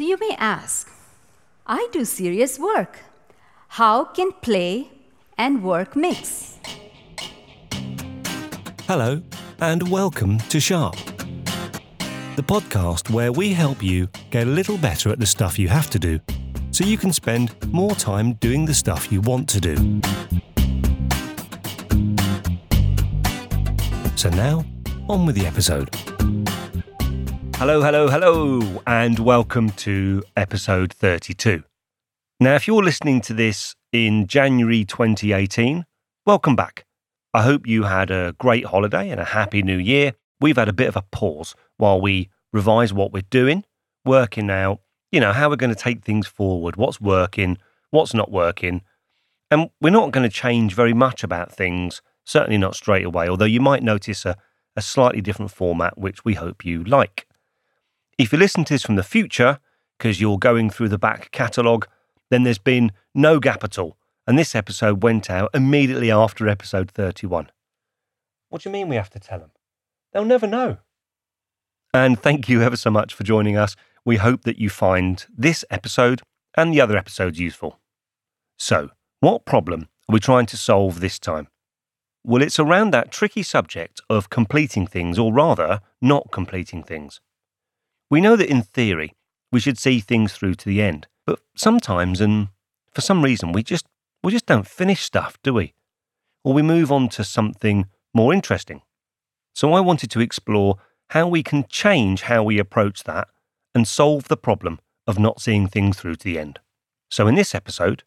So you may ask, I do serious work. How can play and work mix? Hello, and welcome to Sharp, the podcast where we help you get a little better at the stuff you have to do so you can spend more time doing the stuff you want to do. So now, on with the episode. Hello, hello, hello, and welcome to episode 32. Now, if you're listening to this in January 2018, welcome back. I hope you had a great holiday and a happy new year. We've had a bit of a pause while we revise what we're doing, working out, you know, how we're going to take things forward, what's working, what's not working. And we're not going to change very much about things, certainly not straight away, although you might notice a, a slightly different format, which we hope you like. If you listen to this from the future, because you're going through the back catalogue, then there's been no gap at all. And this episode went out immediately after episode 31. What do you mean we have to tell them? They'll never know. And thank you ever so much for joining us. We hope that you find this episode and the other episodes useful. So, what problem are we trying to solve this time? Well, it's around that tricky subject of completing things, or rather, not completing things. We know that in theory, we should see things through to the end, but sometimes, and for some reason, we just we just don't finish stuff, do we? Or we move on to something more interesting. So I wanted to explore how we can change how we approach that and solve the problem of not seeing things through to the end. So in this episode,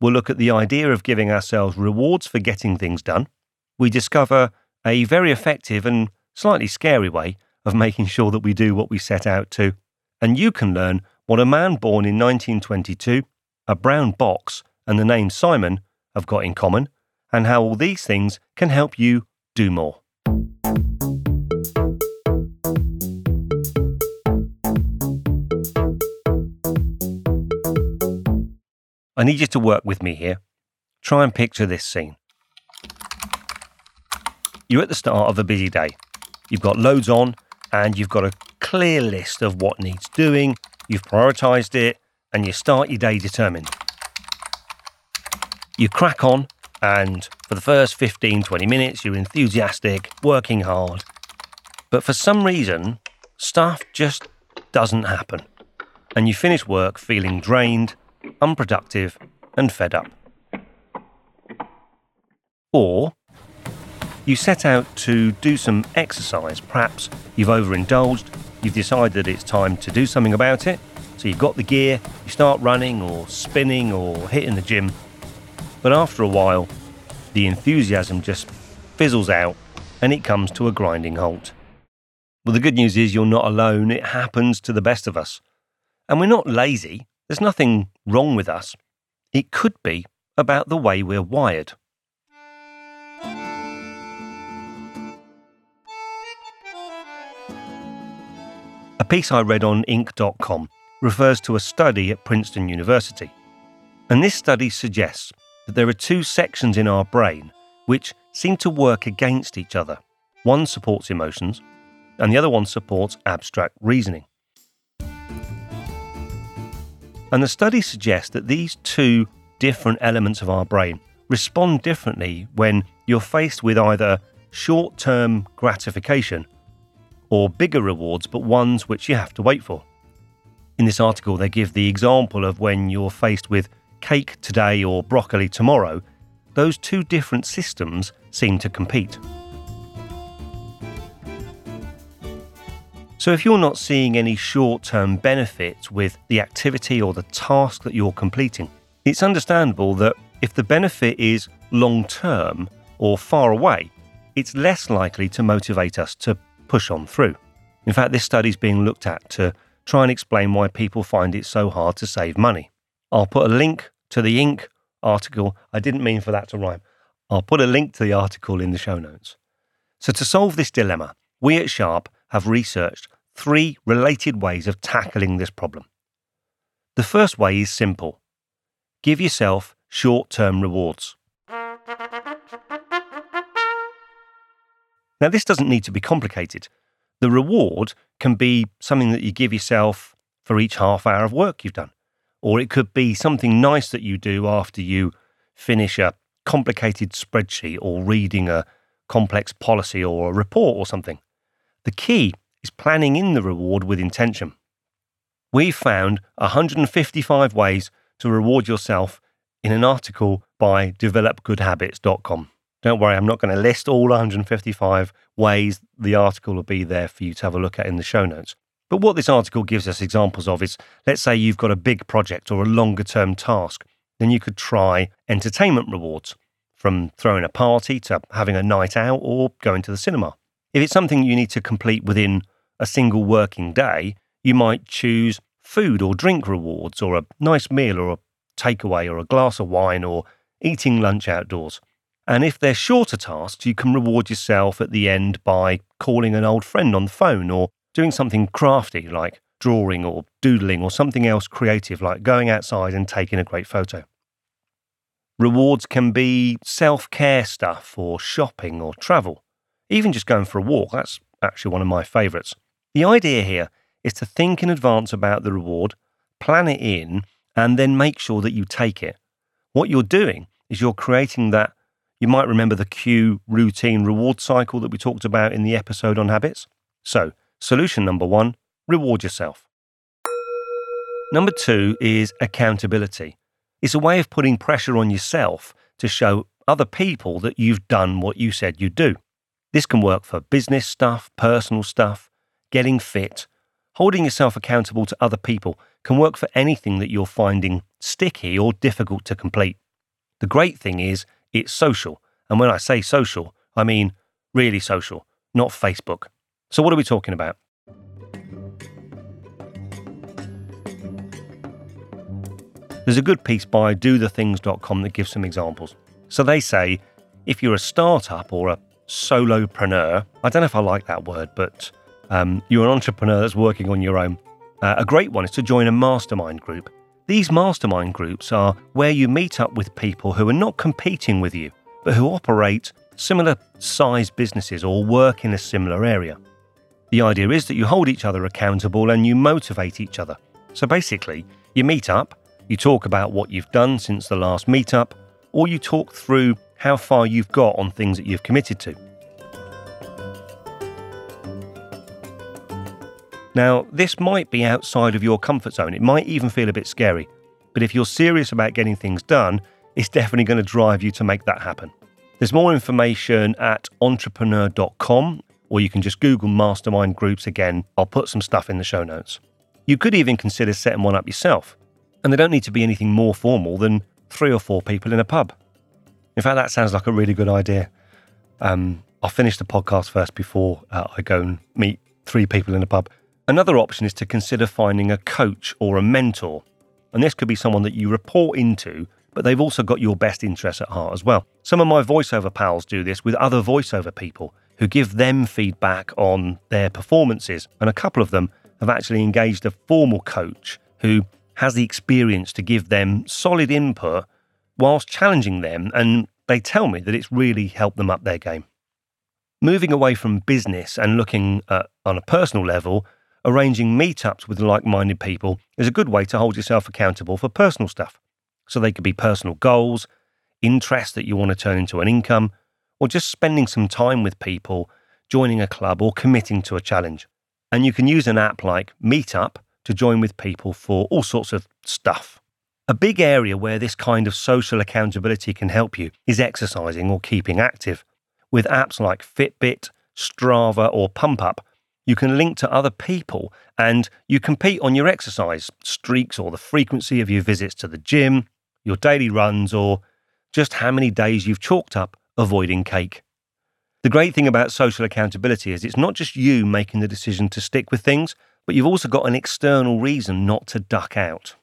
we'll look at the idea of giving ourselves rewards for getting things done. We discover a very effective and slightly scary way of making sure that we do what we set out to. And you can learn what a man born in 1922, a brown box, and the name Simon have got in common, and how all these things can help you do more. I need you to work with me here. Try and picture this scene. You're at the start of a busy day. You've got loads on, and you've got a clear list of what needs doing, you've prioritised it, and you start your day determined. You crack on, and for the first 15 20 minutes, you're enthusiastic, working hard. But for some reason, stuff just doesn't happen. And you finish work feeling drained, unproductive, and fed up. Or you set out to do some exercise. Perhaps you've overindulged, you've decided that it's time to do something about it. So you've got the gear, you start running or spinning or hitting the gym. But after a while, the enthusiasm just fizzles out and it comes to a grinding halt. Well, the good news is you're not alone. It happens to the best of us. And we're not lazy. There's nothing wrong with us. It could be about the way we're wired. A piece I read on Inc.com refers to a study at Princeton University. And this study suggests that there are two sections in our brain which seem to work against each other. One supports emotions, and the other one supports abstract reasoning. And the study suggests that these two different elements of our brain respond differently when you're faced with either short term gratification or bigger rewards, but ones which you have to wait for. In this article, they give the example of when you're faced with cake today or broccoli tomorrow, those two different systems seem to compete. So, if you're not seeing any short term benefits with the activity or the task that you're completing, it's understandable that if the benefit is long term or far away, it's less likely to motivate us to push on through. In fact, this study is being looked at to try and explain why people find it so hard to save money. I'll put a link to the Inc. article. I didn't mean for that to rhyme. I'll put a link to the article in the show notes. So, to solve this dilemma, we at Sharp have researched three related ways of tackling this problem. The first way is simple give yourself short term rewards. Now, this doesn't need to be complicated. The reward can be something that you give yourself for each half hour of work you've done. Or it could be something nice that you do after you finish a complicated spreadsheet or reading a complex policy or a report or something. The key is planning in the reward with intention. We've found 155 ways to reward yourself in an article by developgoodhabits.com. Don't worry, I'm not going to list all 155 ways. The article will be there for you to have a look at in the show notes. But what this article gives us examples of is let's say you've got a big project or a longer term task, then you could try entertainment rewards from throwing a party to having a night out or going to the cinema. If it's something you need to complete within a single working day, you might choose food or drink rewards or a nice meal or a takeaway or a glass of wine or eating lunch outdoors. And if they're shorter tasks, you can reward yourself at the end by calling an old friend on the phone or doing something crafty like drawing or doodling or something else creative like going outside and taking a great photo. Rewards can be self care stuff or shopping or travel, even just going for a walk. That's actually one of my favourites. The idea here is to think in advance about the reward, plan it in, and then make sure that you take it. What you're doing is you're creating that you might remember the cue routine reward cycle that we talked about in the episode on habits. So, solution number one reward yourself. Number two is accountability. It's a way of putting pressure on yourself to show other people that you've done what you said you'd do. This can work for business stuff, personal stuff, getting fit. Holding yourself accountable to other people can work for anything that you're finding sticky or difficult to complete. The great thing is it's social. And when I say social, I mean really social, not Facebook. So, what are we talking about? There's a good piece by dothethings.com that gives some examples. So they say if you're a startup or a solopreneur, I don't know if I like that word, but um, you're an entrepreneur that's working on your own. Uh, a great one is to join a mastermind group. These mastermind groups are where you meet up with people who are not competing with you, but who operate similar sized businesses or work in a similar area. The idea is that you hold each other accountable and you motivate each other. So basically, you meet up, you talk about what you've done since the last meetup, or you talk through how far you've got on things that you've committed to. Now, this might be outside of your comfort zone. It might even feel a bit scary. But if you're serious about getting things done, it's definitely going to drive you to make that happen. There's more information at entrepreneur.com, or you can just Google mastermind groups again. I'll put some stuff in the show notes. You could even consider setting one up yourself, and they don't need to be anything more formal than three or four people in a pub. In fact, that sounds like a really good idea. Um, I'll finish the podcast first before uh, I go and meet three people in a pub. Another option is to consider finding a coach or a mentor. And this could be someone that you report into, but they've also got your best interests at heart as well. Some of my voiceover pals do this with other voiceover people who give them feedback on their performances. And a couple of them have actually engaged a formal coach who has the experience to give them solid input whilst challenging them. And they tell me that it's really helped them up their game. Moving away from business and looking at, on a personal level, arranging meetups with like minded people is a good way to hold yourself accountable for personal stuff. So they could be personal goals, interests that you want to turn into an income, or just spending some time with people, joining a club, or committing to a challenge. And you can use an app like Meetup to join with people for all sorts of stuff. A big area where this kind of social accountability can help you is exercising or keeping active. With apps like Fitbit, Strava, or PumpUp, you can link to other people and you compete on your exercise streaks or the frequency of your visits to the gym, your daily runs, or just how many days you've chalked up avoiding cake. The great thing about social accountability is it's not just you making the decision to stick with things, but you've also got an external reason not to duck out.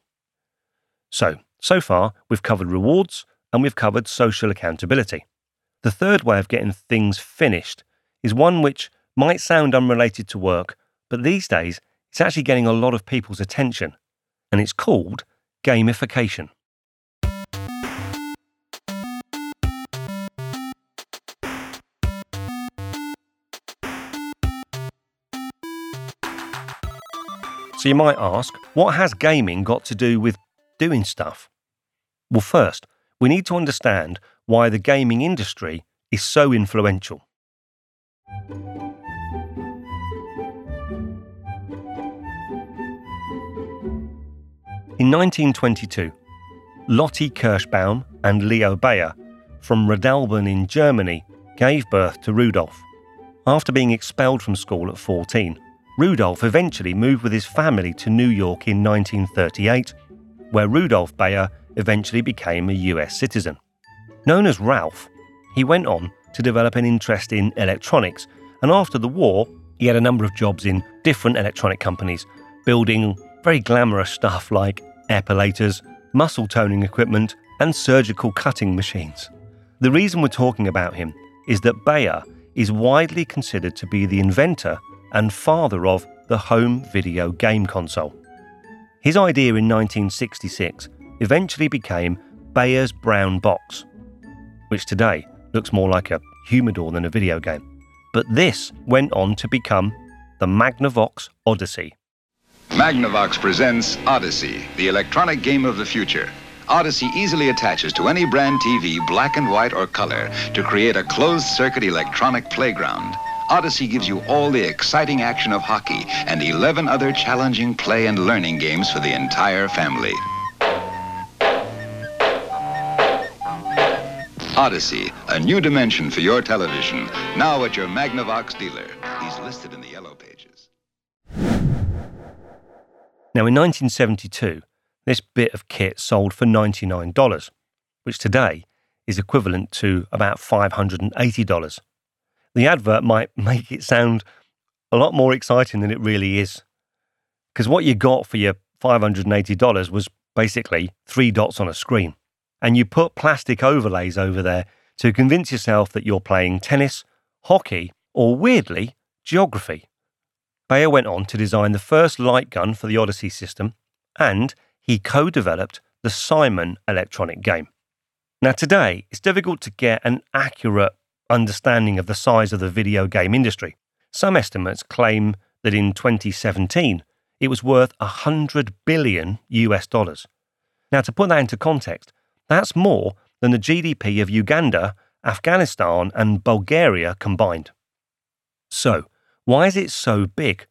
So, so far, we've covered rewards and we've covered social accountability. The third way of getting things finished is one which might sound unrelated to work, but these days it's actually getting a lot of people's attention, and it's called gamification. So you might ask, what has gaming got to do with doing stuff? Well, first, we need to understand why the gaming industry is so influential. In 1922, Lotte Kirschbaum and Leo Baer from Rodalben in Germany gave birth to Rudolf. After being expelled from school at 14, Rudolf eventually moved with his family to New York in 1938, where Rudolf Baer eventually became a US citizen. Known as Ralph, he went on to develop an interest in electronics, and after the war, he had a number of jobs in different electronic companies, building very glamorous stuff like epilators, muscle toning equipment, and surgical cutting machines. The reason we're talking about him is that Baer is widely considered to be the inventor and father of the home video game console. His idea in 1966 eventually became Baer's Brown Box, which today looks more like a humidor than a video game. But this went on to become the Magnavox Odyssey. Magnavox presents Odyssey, the electronic game of the future. Odyssey easily attaches to any brand TV, black and white or color, to create a closed-circuit electronic playground. Odyssey gives you all the exciting action of hockey and 11 other challenging play and learning games for the entire family. Odyssey, a new dimension for your television. Now at your Magnavox dealer. He's listed in the yellow pages. Now, in 1972, this bit of kit sold for $99, which today is equivalent to about $580. The advert might make it sound a lot more exciting than it really is. Because what you got for your $580 was basically three dots on a screen. And you put plastic overlays over there to convince yourself that you're playing tennis, hockey, or weirdly, geography. Baer went on to design the first light gun for the Odyssey system, and he co developed the Simon electronic game. Now, today, it's difficult to get an accurate understanding of the size of the video game industry. Some estimates claim that in 2017, it was worth 100 billion US dollars. Now, to put that into context, that's more than the GDP of Uganda, Afghanistan, and Bulgaria combined. So, why is it so big?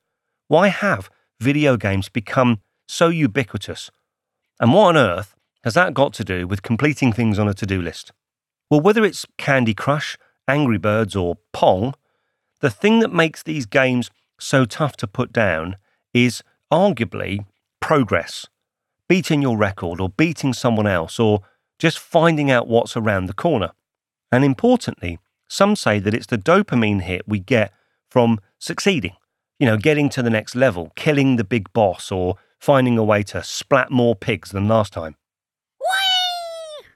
Why have video games become so ubiquitous? And what on earth has that got to do with completing things on a to do list? Well, whether it's Candy Crush, Angry Birds, or Pong, the thing that makes these games so tough to put down is arguably progress. Beating your record, or beating someone else, or just finding out what's around the corner. And importantly, some say that it's the dopamine hit we get from succeeding, you know, getting to the next level, killing the big boss, or finding a way to splat more pigs than last time. Whee!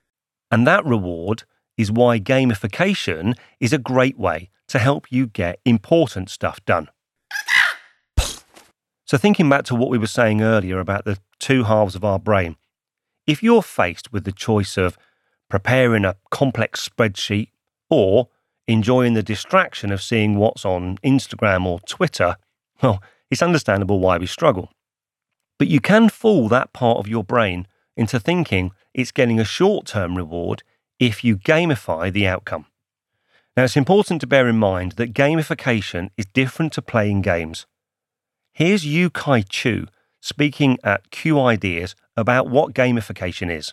And that reward is why gamification is a great way to help you get important stuff done. so, thinking back to what we were saying earlier about the two halves of our brain, if you're faced with the choice of preparing a complex spreadsheet or enjoying the distraction of seeing what's on Instagram or Twitter, well, it's understandable why we struggle. But you can fool that part of your brain into thinking it's getting a short term reward if you gamify the outcome. Now, it's important to bear in mind that gamification is different to playing games. Here's Yu-Kai Chou speaking at Q Ideas about what gamification is.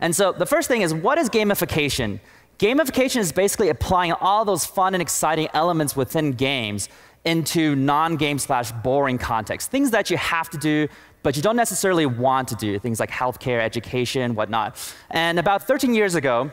And so the first thing is what is gamification? Gamification is basically applying all those fun and exciting elements within games into non game slash boring context. Things that you have to do, but you don't necessarily want to do. Things like healthcare, education, whatnot. And about 13 years ago,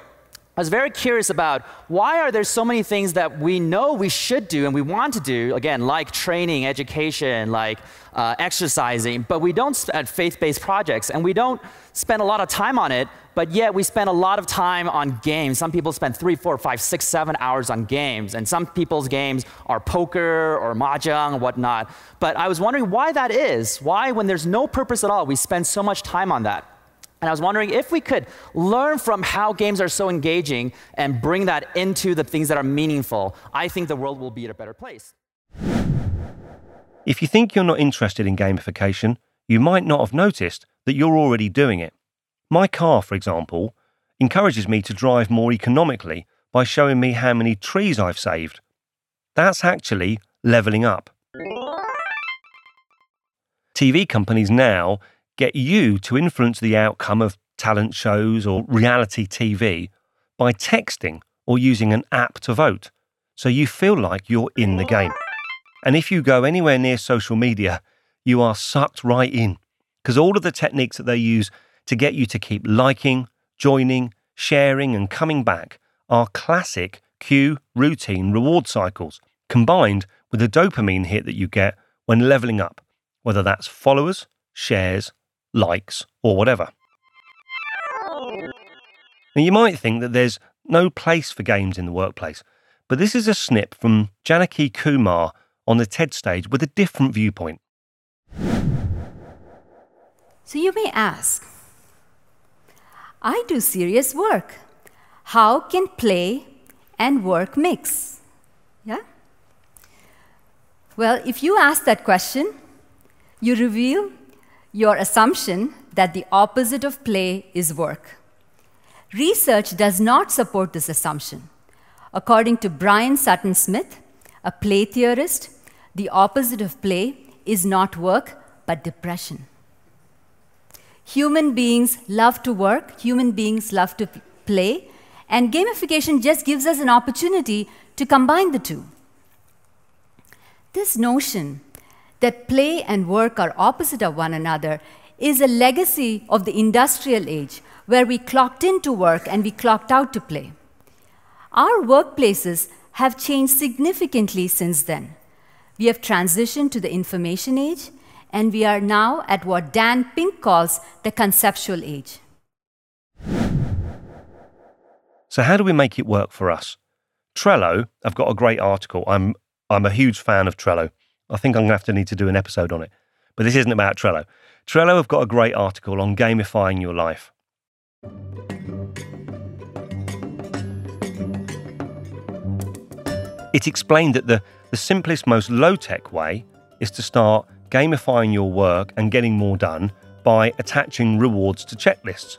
I was very curious about why are there so many things that we know we should do and we want to do, again, like training, education, like uh, exercising, but we don't at faith-based projects and we don't spend a lot of time on it, but yet we spend a lot of time on games. Some people spend three, four, five, six, seven hours on games, and some people's games are poker or mahjong or whatnot. But I was wondering why that is. Why, when there's no purpose at all, we spend so much time on that. And I was wondering if we could learn from how games are so engaging and bring that into the things that are meaningful. I think the world will be a better place. If you think you're not interested in gamification, you might not have noticed that you're already doing it. My car, for example, encourages me to drive more economically by showing me how many trees I've saved. That's actually leveling up. TV companies now get you to influence the outcome of talent shows or reality TV by texting or using an app to vote, so you feel like you're in the game. And if you go anywhere near social media, you are sucked right in because all of the techniques that they use to get you to keep liking, joining, sharing, and coming back are classic cue routine reward cycles combined with the dopamine hit that you get when leveling up, whether that's followers, shares, likes, or whatever. Now, you might think that there's no place for games in the workplace, but this is a snip from Janaki Kumar on the TED stage with a different viewpoint. So you may ask, I do serious work. How can play and work mix? Yeah? Well, if you ask that question, you reveal your assumption that the opposite of play is work. Research does not support this assumption. According to Brian Sutton Smith, a play theorist, the opposite of play is not work, but depression. Human beings love to work, human beings love to play, and gamification just gives us an opportunity to combine the two. This notion that play and work are opposite of one another is a legacy of the industrial age where we clocked in to work and we clocked out to play. Our workplaces have changed significantly since then. We have transitioned to the information age, and we are now at what Dan Pink calls the conceptual age. So, how do we make it work for us? Trello, I've got a great article. I'm, I'm a huge fan of Trello. I think I'm going to have to need to do an episode on it. But this isn't about Trello. Trello have got a great article on gamifying your life. It explained that the the simplest, most low tech way is to start gamifying your work and getting more done by attaching rewards to checklists,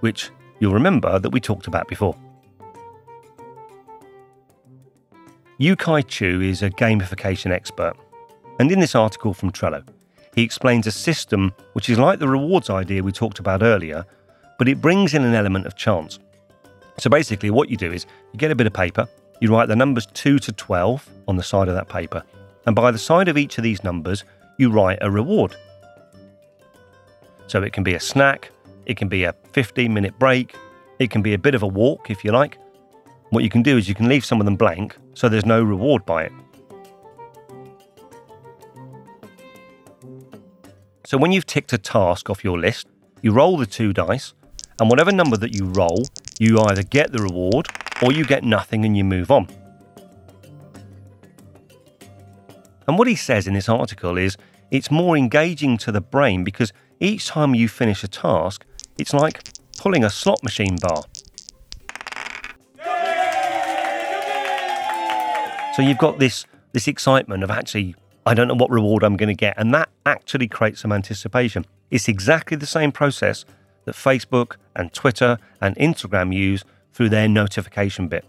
which you'll remember that we talked about before. Yu-Kai Chou is a gamification expert, and in this article from Trello, he explains a system which is like the rewards idea we talked about earlier, but it brings in an element of chance. So basically, what you do is you get a bit of paper, you write the numbers 2 to 12 on the side of that paper, and by the side of each of these numbers, you write a reward. So it can be a snack, it can be a 15 minute break, it can be a bit of a walk if you like. What you can do is you can leave some of them blank so there's no reward by it. So when you've ticked a task off your list, you roll the two dice, and whatever number that you roll, you either get the reward or you get nothing and you move on. And what he says in this article is it's more engaging to the brain because each time you finish a task, it's like pulling a slot machine bar. So you've got this this excitement of actually I don't know what reward I'm going to get and that actually creates some anticipation. It's exactly the same process that Facebook and Twitter and Instagram use through their notification bit.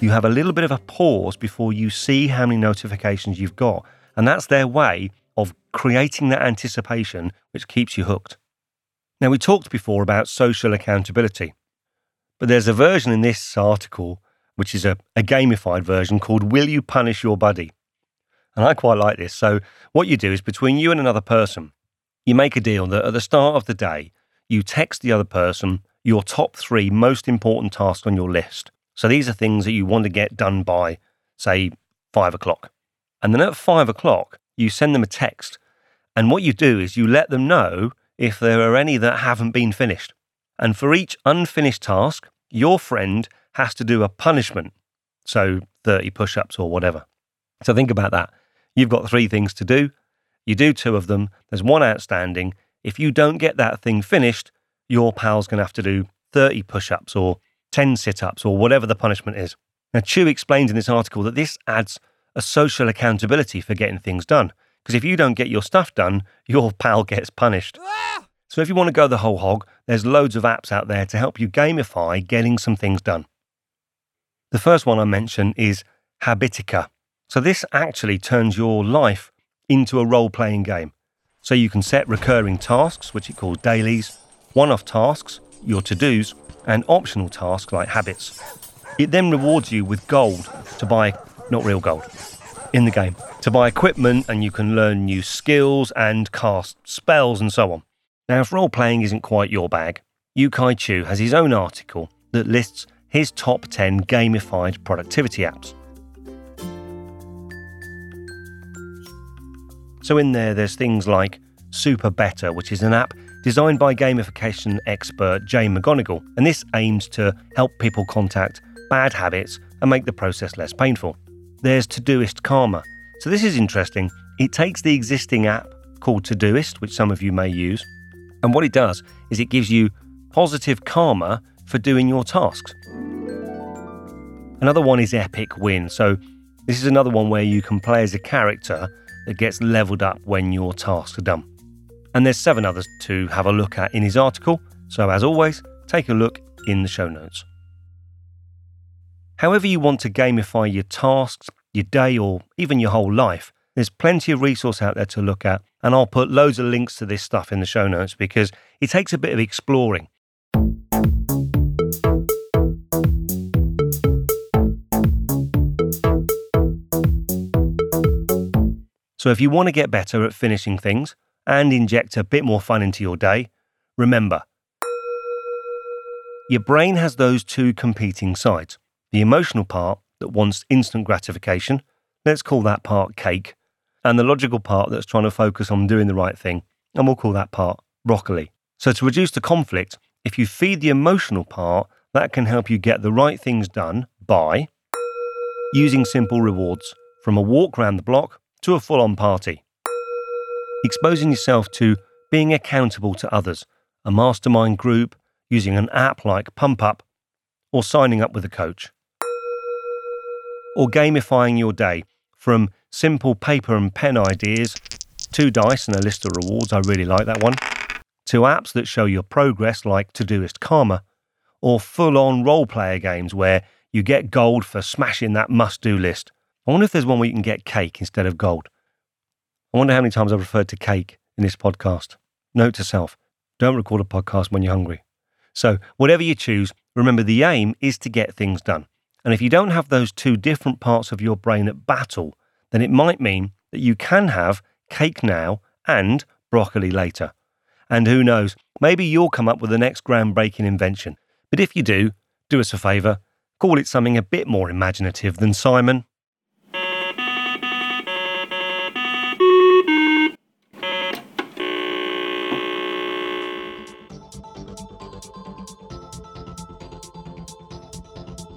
You have a little bit of a pause before you see how many notifications you've got, and that's their way of creating that anticipation which keeps you hooked. Now, we talked before about social accountability, but there's a version in this article which is a, a gamified version called Will You Punish Your Buddy? And I quite like this. So, what you do is between you and another person, you make a deal that at the start of the day, you text the other person your top three most important tasks on your list. So these are things that you want to get done by, say, five o'clock. And then at five o'clock, you send them a text. And what you do is you let them know if there are any that haven't been finished. And for each unfinished task, your friend has to do a punishment. So 30 push ups or whatever. So think about that. You've got three things to do. You do two of them, there's one outstanding. If you don't get that thing finished, your pal's going to have to do 30 push ups or 10 sit ups or whatever the punishment is. Now, Chou explains in this article that this adds a social accountability for getting things done. Because if you don't get your stuff done, your pal gets punished. So if you want to go the whole hog, there's loads of apps out there to help you gamify getting some things done. The first one I mention is Habitica. So this actually turns your life into a role playing game. So you can set recurring tasks, which it calls dailies, one off tasks, your to dos, and optional tasks like habits. It then rewards you with gold to buy, not real gold, in the game, to buy equipment and you can learn new skills and cast spells and so on. Now, if role playing isn't quite your bag, Yu-Kai Chou has his own article that lists his top 10 gamified productivity apps. So, in there, there's things like Super Better, which is an app designed by gamification expert Jay McGonigal, and this aims to help people contact bad habits and make the process less painful. There's Todoist Karma. So, this is interesting. It takes the existing app called Todoist, which some of you may use, and what it does is it gives you positive karma for doing your tasks. Another one is Epic Win. So, this is another one where you can play as a character that gets leveled up when your tasks are done. And there's seven others to have a look at in his article. So, as always, take a look in the show notes. However, you want to gamify your tasks, your day, or even your whole life, there's plenty of resource out there to look at, and I'll put loads of links to this stuff in the show notes because it takes a bit of exploring. So, if you want to get better at finishing things and inject a bit more fun into your day, remember your brain has those two competing sides the emotional part that wants instant gratification, let's call that part cake, and the logical part that's trying to focus on doing the right thing, and we'll call that part broccoli. So, to reduce the conflict, if you feed the emotional part, that can help you get the right things done by using simple rewards, from a walk around the block to a full on party. Exposing yourself to being accountable to others, a mastermind group, using an app like Pump Up, or signing up with a coach. Or gamifying your day from simple paper and pen ideas, two dice and a list of rewards, I really like that one, to apps that show your progress like Todoist Karma, or full on role player games where you get gold for smashing that must do list. I wonder if there's one where you can get cake instead of gold. I wonder how many times I've referred to cake in this podcast. Note to self don't record a podcast when you're hungry. So, whatever you choose, remember the aim is to get things done. And if you don't have those two different parts of your brain at battle, then it might mean that you can have cake now and broccoli later. And who knows, maybe you'll come up with the next groundbreaking invention. But if you do, do us a favour, call it something a bit more imaginative than Simon.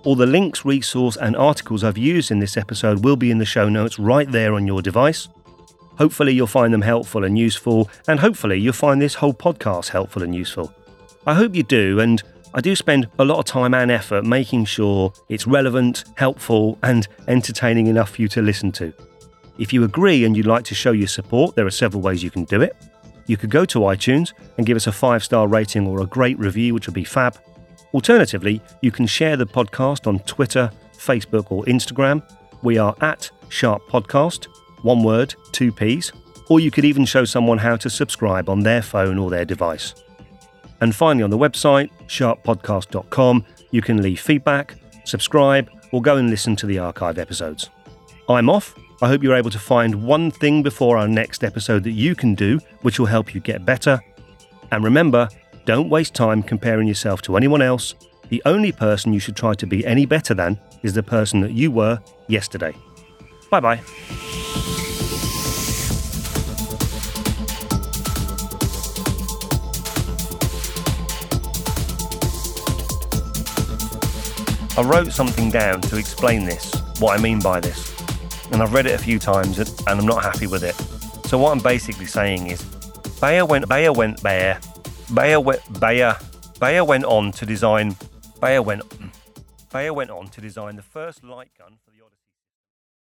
All the links, resource, and articles I've used in this episode will be in the show notes right there on your device. Hopefully, you'll find them helpful and useful, and hopefully, you'll find this whole podcast helpful and useful. I hope you do, and I do spend a lot of time and effort making sure it's relevant, helpful, and entertaining enough for you to listen to. If you agree and you'd like to show your support, there are several ways you can do it. You could go to iTunes and give us a five star rating or a great review, which would be fab. Alternatively, you can share the podcast on Twitter, Facebook, or Instagram. We are at Sharp Podcast, one word, two P's. Or you could even show someone how to subscribe on their phone or their device. And finally, on the website, sharppodcast.com, you can leave feedback, subscribe, or go and listen to the archive episodes. I'm off. I hope you're able to find one thing before our next episode that you can do, which will help you get better. And remember, don't waste time comparing yourself to anyone else. The only person you should try to be any better than is the person that you were yesterday. Bye bye. I wrote something down to explain this, what I mean by this. And I've read it a few times and I'm not happy with it. So what I'm basically saying is Baer went Baer went Baer Baer Baer, Baer went on to design. Baer went. Baer went on to design the first light gun for